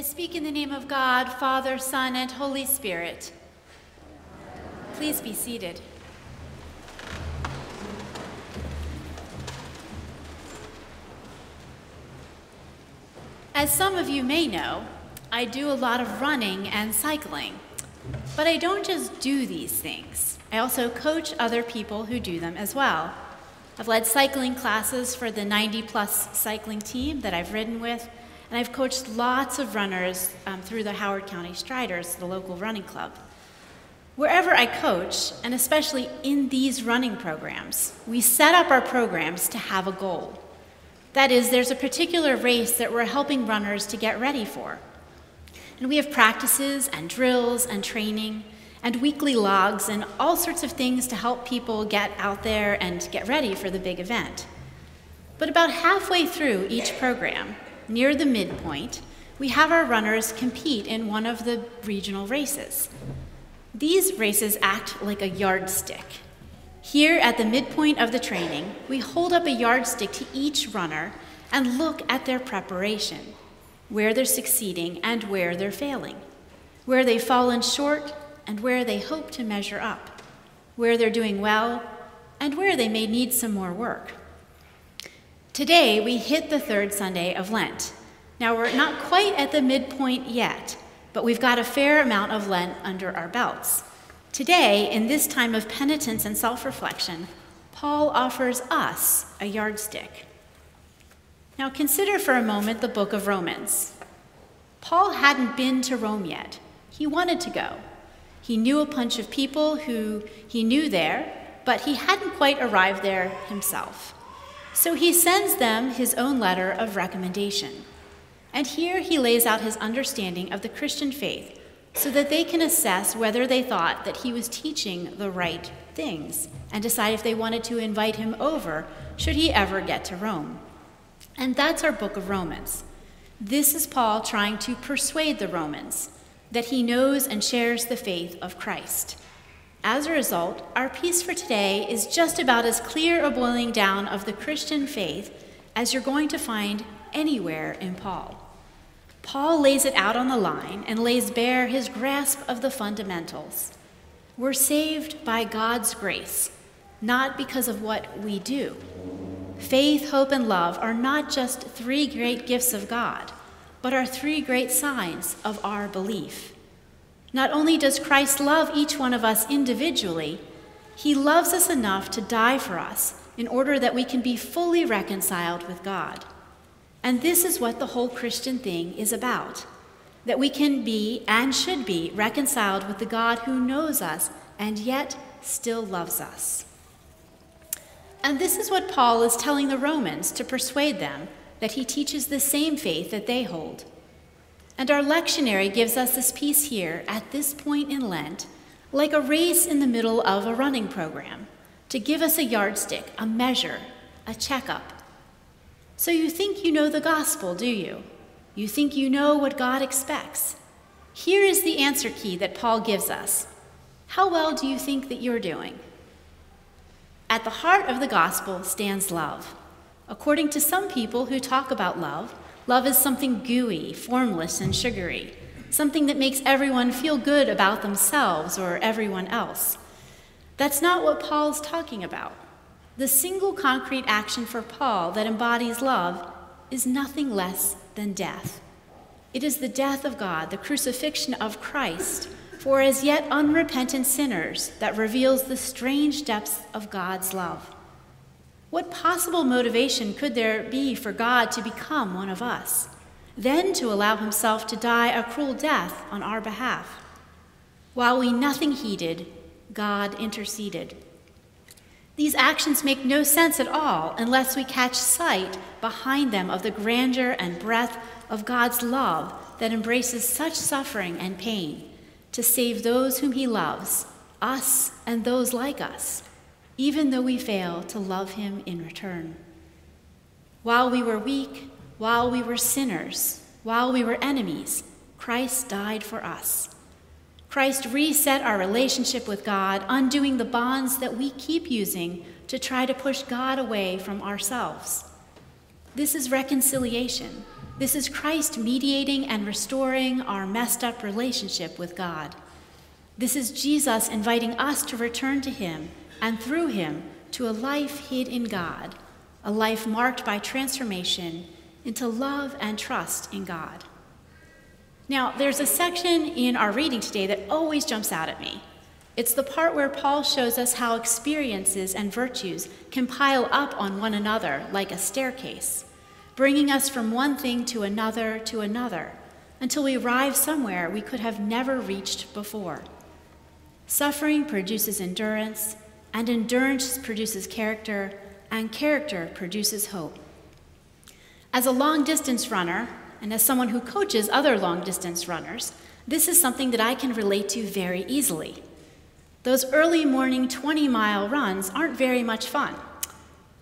I speak in the name of God, Father, Son, and Holy Spirit. Please be seated. As some of you may know, I do a lot of running and cycling. But I don't just do these things, I also coach other people who do them as well. I've led cycling classes for the 90 plus cycling team that I've ridden with, and I've coached lots of runners um, through the Howard County Striders, the local running club. Wherever I coach, and especially in these running programs, we set up our programs to have a goal. That is, there's a particular race that we're helping runners to get ready for. And we have practices and drills and training and weekly logs and all sorts of things to help people get out there and get ready for the big event. But about halfway through each program, near the midpoint, we have our runners compete in one of the regional races. These races act like a yardstick. Here at the midpoint of the training, we hold up a yardstick to each runner and look at their preparation where they're succeeding and where they're failing, where they've fallen short and where they hope to measure up, where they're doing well and where they may need some more work. Today, we hit the third Sunday of Lent. Now, we're not quite at the midpoint yet, but we've got a fair amount of Lent under our belts. Today, in this time of penitence and self reflection, Paul offers us a yardstick. Now consider for a moment the book of Romans. Paul hadn't been to Rome yet. He wanted to go. He knew a bunch of people who he knew there, but he hadn't quite arrived there himself. So he sends them his own letter of recommendation. And here he lays out his understanding of the Christian faith so that they can assess whether they thought that he was teaching the right things and decide if they wanted to invite him over should he ever get to Rome. And that's our book of Romans. This is Paul trying to persuade the Romans that he knows and shares the faith of Christ. As a result, our piece for today is just about as clear a boiling down of the Christian faith as you're going to find anywhere in Paul. Paul lays it out on the line and lays bare his grasp of the fundamentals. We're saved by God's grace, not because of what we do. Faith, hope, and love are not just three great gifts of God, but are three great signs of our belief. Not only does Christ love each one of us individually, he loves us enough to die for us in order that we can be fully reconciled with God. And this is what the whole Christian thing is about that we can be and should be reconciled with the God who knows us and yet still loves us. And this is what Paul is telling the Romans to persuade them that he teaches the same faith that they hold. And our lectionary gives us this piece here at this point in Lent, like a race in the middle of a running program, to give us a yardstick, a measure, a checkup. So you think you know the gospel, do you? You think you know what God expects. Here is the answer key that Paul gives us. How well do you think that you're doing? At the heart of the gospel stands love. According to some people who talk about love, love is something gooey, formless, and sugary, something that makes everyone feel good about themselves or everyone else. That's not what Paul's talking about. The single concrete action for Paul that embodies love is nothing less than death. It is the death of God, the crucifixion of Christ for as yet unrepentant sinners that reveals the strange depths of God's love. What possible motivation could there be for God to become one of us, then to allow himself to die a cruel death on our behalf? While we nothing heeded, God interceded. These actions make no sense at all unless we catch sight behind them of the grandeur and breadth of God's love that embraces such suffering and pain to save those whom he loves, us and those like us, even though we fail to love him in return. While we were weak, while we were sinners, while we were enemies, Christ died for us. Christ reset our relationship with God, undoing the bonds that we keep using to try to push God away from ourselves. This is reconciliation, This is Christ mediating and restoring our messed up relationship with God. This is Jesus inviting us to return to Him and through Him to a life hid in God, a life marked by transformation into love and trust in God. Now, there's a section in our reading today that always jumps out at me. It's the part where Paul shows us how experiences and virtues can pile up on one another like a staircase bringing us from one thing to another to another until we arrive somewhere we could have never reached before. Suffering produces endurance, and endurance produces character, and character produces hope. As a long distance runner, and as someone who coaches other long distance runners, this is something that I can relate to very easily. Those early morning 20 mile runs aren't very much fun,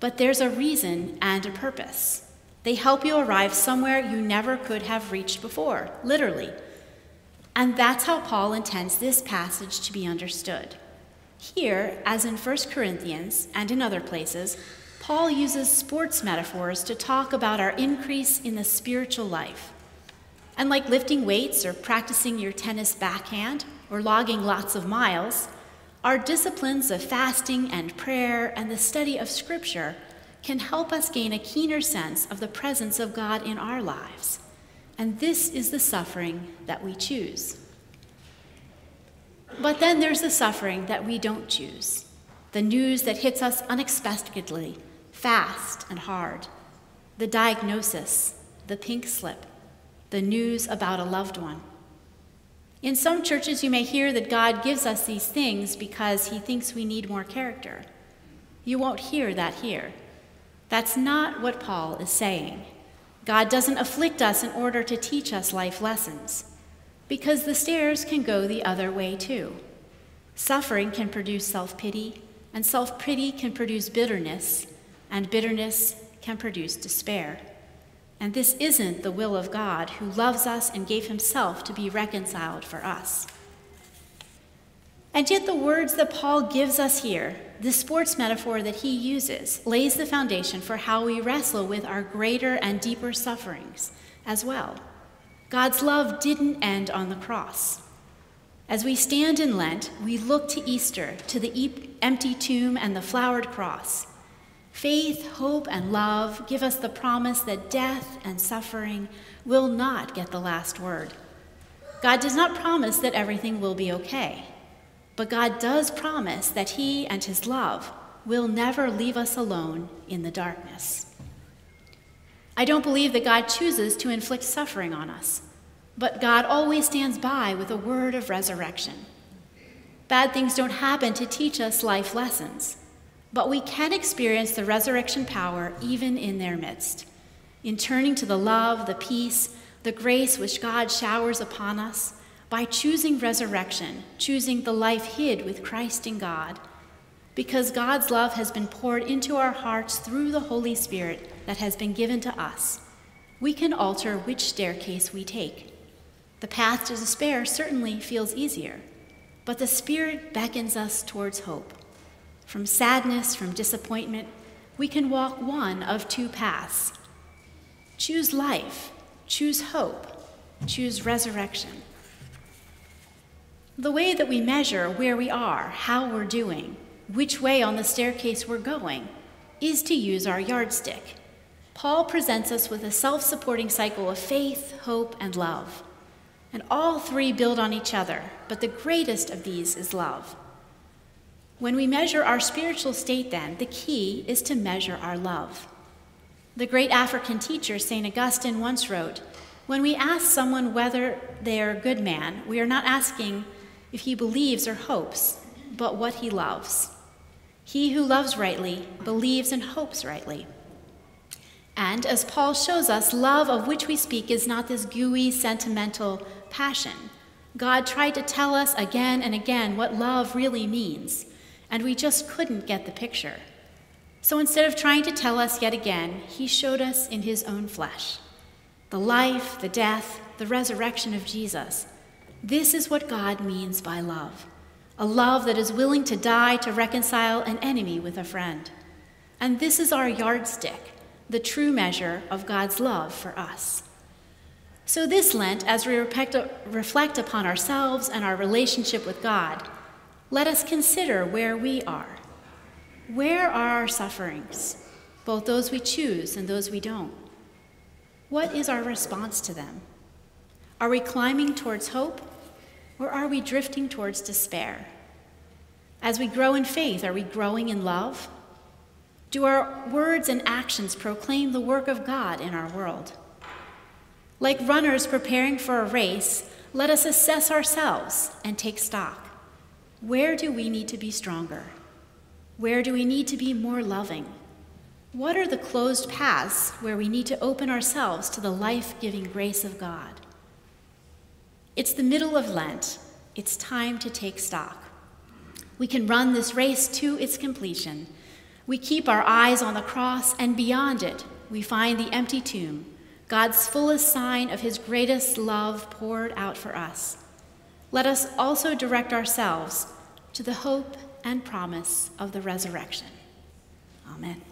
but there's a reason and a purpose. They help you arrive somewhere you never could have reached before, literally. And that's how Paul intends this passage to be understood. Here, as in 1 Corinthians and in other places, Paul uses sports metaphors to talk about our increase in the spiritual life. And like lifting weights or practicing your tennis backhand or logging lots of miles, our disciplines of fasting and prayer and the study of Scripture can help us gain a keener sense of the presence of God in our lives. And this is the suffering that we choose. But then there's the suffering that we don't choose the news that hits us unexpectedly, fast and hard, the diagnosis, the pink slip, the news about a loved one. In some churches, you may hear that God gives us these things because he thinks we need more character. You won't hear that here. That's not what Paul is saying. God doesn't afflict us in order to teach us life lessons, because the stairs can go the other way too. Suffering can produce self pity, and self pity can produce bitterness, and bitterness can produce despair. And this isn't the will of God, who loves us and gave himself to be reconciled for us. And yet, the words that Paul gives us here, the sports metaphor that he uses, lays the foundation for how we wrestle with our greater and deeper sufferings as well. God's love didn't end on the cross. As we stand in Lent, we look to Easter, to the empty tomb and the flowered cross. Faith, hope, and love give us the promise that death and suffering will not get the last word. God does not promise that everything will be okay. But God does promise that He and His love will never leave us alone in the darkness. I don't believe that God chooses to inflict suffering on us, but God always stands by with a word of resurrection. Bad things don't happen to teach us life lessons, but we can experience the resurrection power even in their midst. In turning to the love, the peace, the grace which God showers upon us, by choosing resurrection, choosing the life hid with Christ in God, because God's love has been poured into our hearts through the Holy Spirit that has been given to us, we can alter which staircase we take. The path to despair certainly feels easier, but the Spirit beckons us towards hope. From sadness, from disappointment, we can walk one of two paths. Choose life, choose hope, choose resurrection. The way that we measure where we are, how we're doing, which way on the staircase we're going, is to use our yardstick. Paul presents us with a self supporting cycle of faith, hope, and love. And all three build on each other, but the greatest of these is love. When we measure our spiritual state, then, the key is to measure our love. The great African teacher, St. Augustine, once wrote When we ask someone whether they are a good man, we are not asking if he believes or hopes, but what he loves. He who loves rightly believes and hopes rightly. And as Paul shows us, love of which we speak is not this gooey, sentimental passion. God tried to tell us again and again what love really means, and we just couldn't get the picture. So instead of trying to tell us yet again, he showed us in his own flesh the life, the death, the resurrection of Jesus this is what God means by love a love that is willing to die to reconcile an enemy with a friend. And this is our yardstick, the true measure of God's love for us. So, this Lent, as we reflect upon ourselves and our relationship with God, let us consider where we are. Where are our sufferings, both those we choose and those we don't? What is our response to them? Are we climbing towards hope, or are we drifting towards despair? As we grow in faith, are we growing in love? Do our words and actions proclaim the work of God in our world? Like runners preparing for a race, let us assess ourselves and take stock. Where do we need to be stronger? Where do we need to be more loving? What are the closed paths where we need to open ourselves to the life giving grace of God? It's the middle of Lent. It's time to take stock. We can run this race to its completion. We keep our eyes on the cross, and beyond it, we find the empty tomb, God's fullest sign of his greatest love poured out for us. Let us also direct ourselves to the hope and promise of the resurrection. Amen.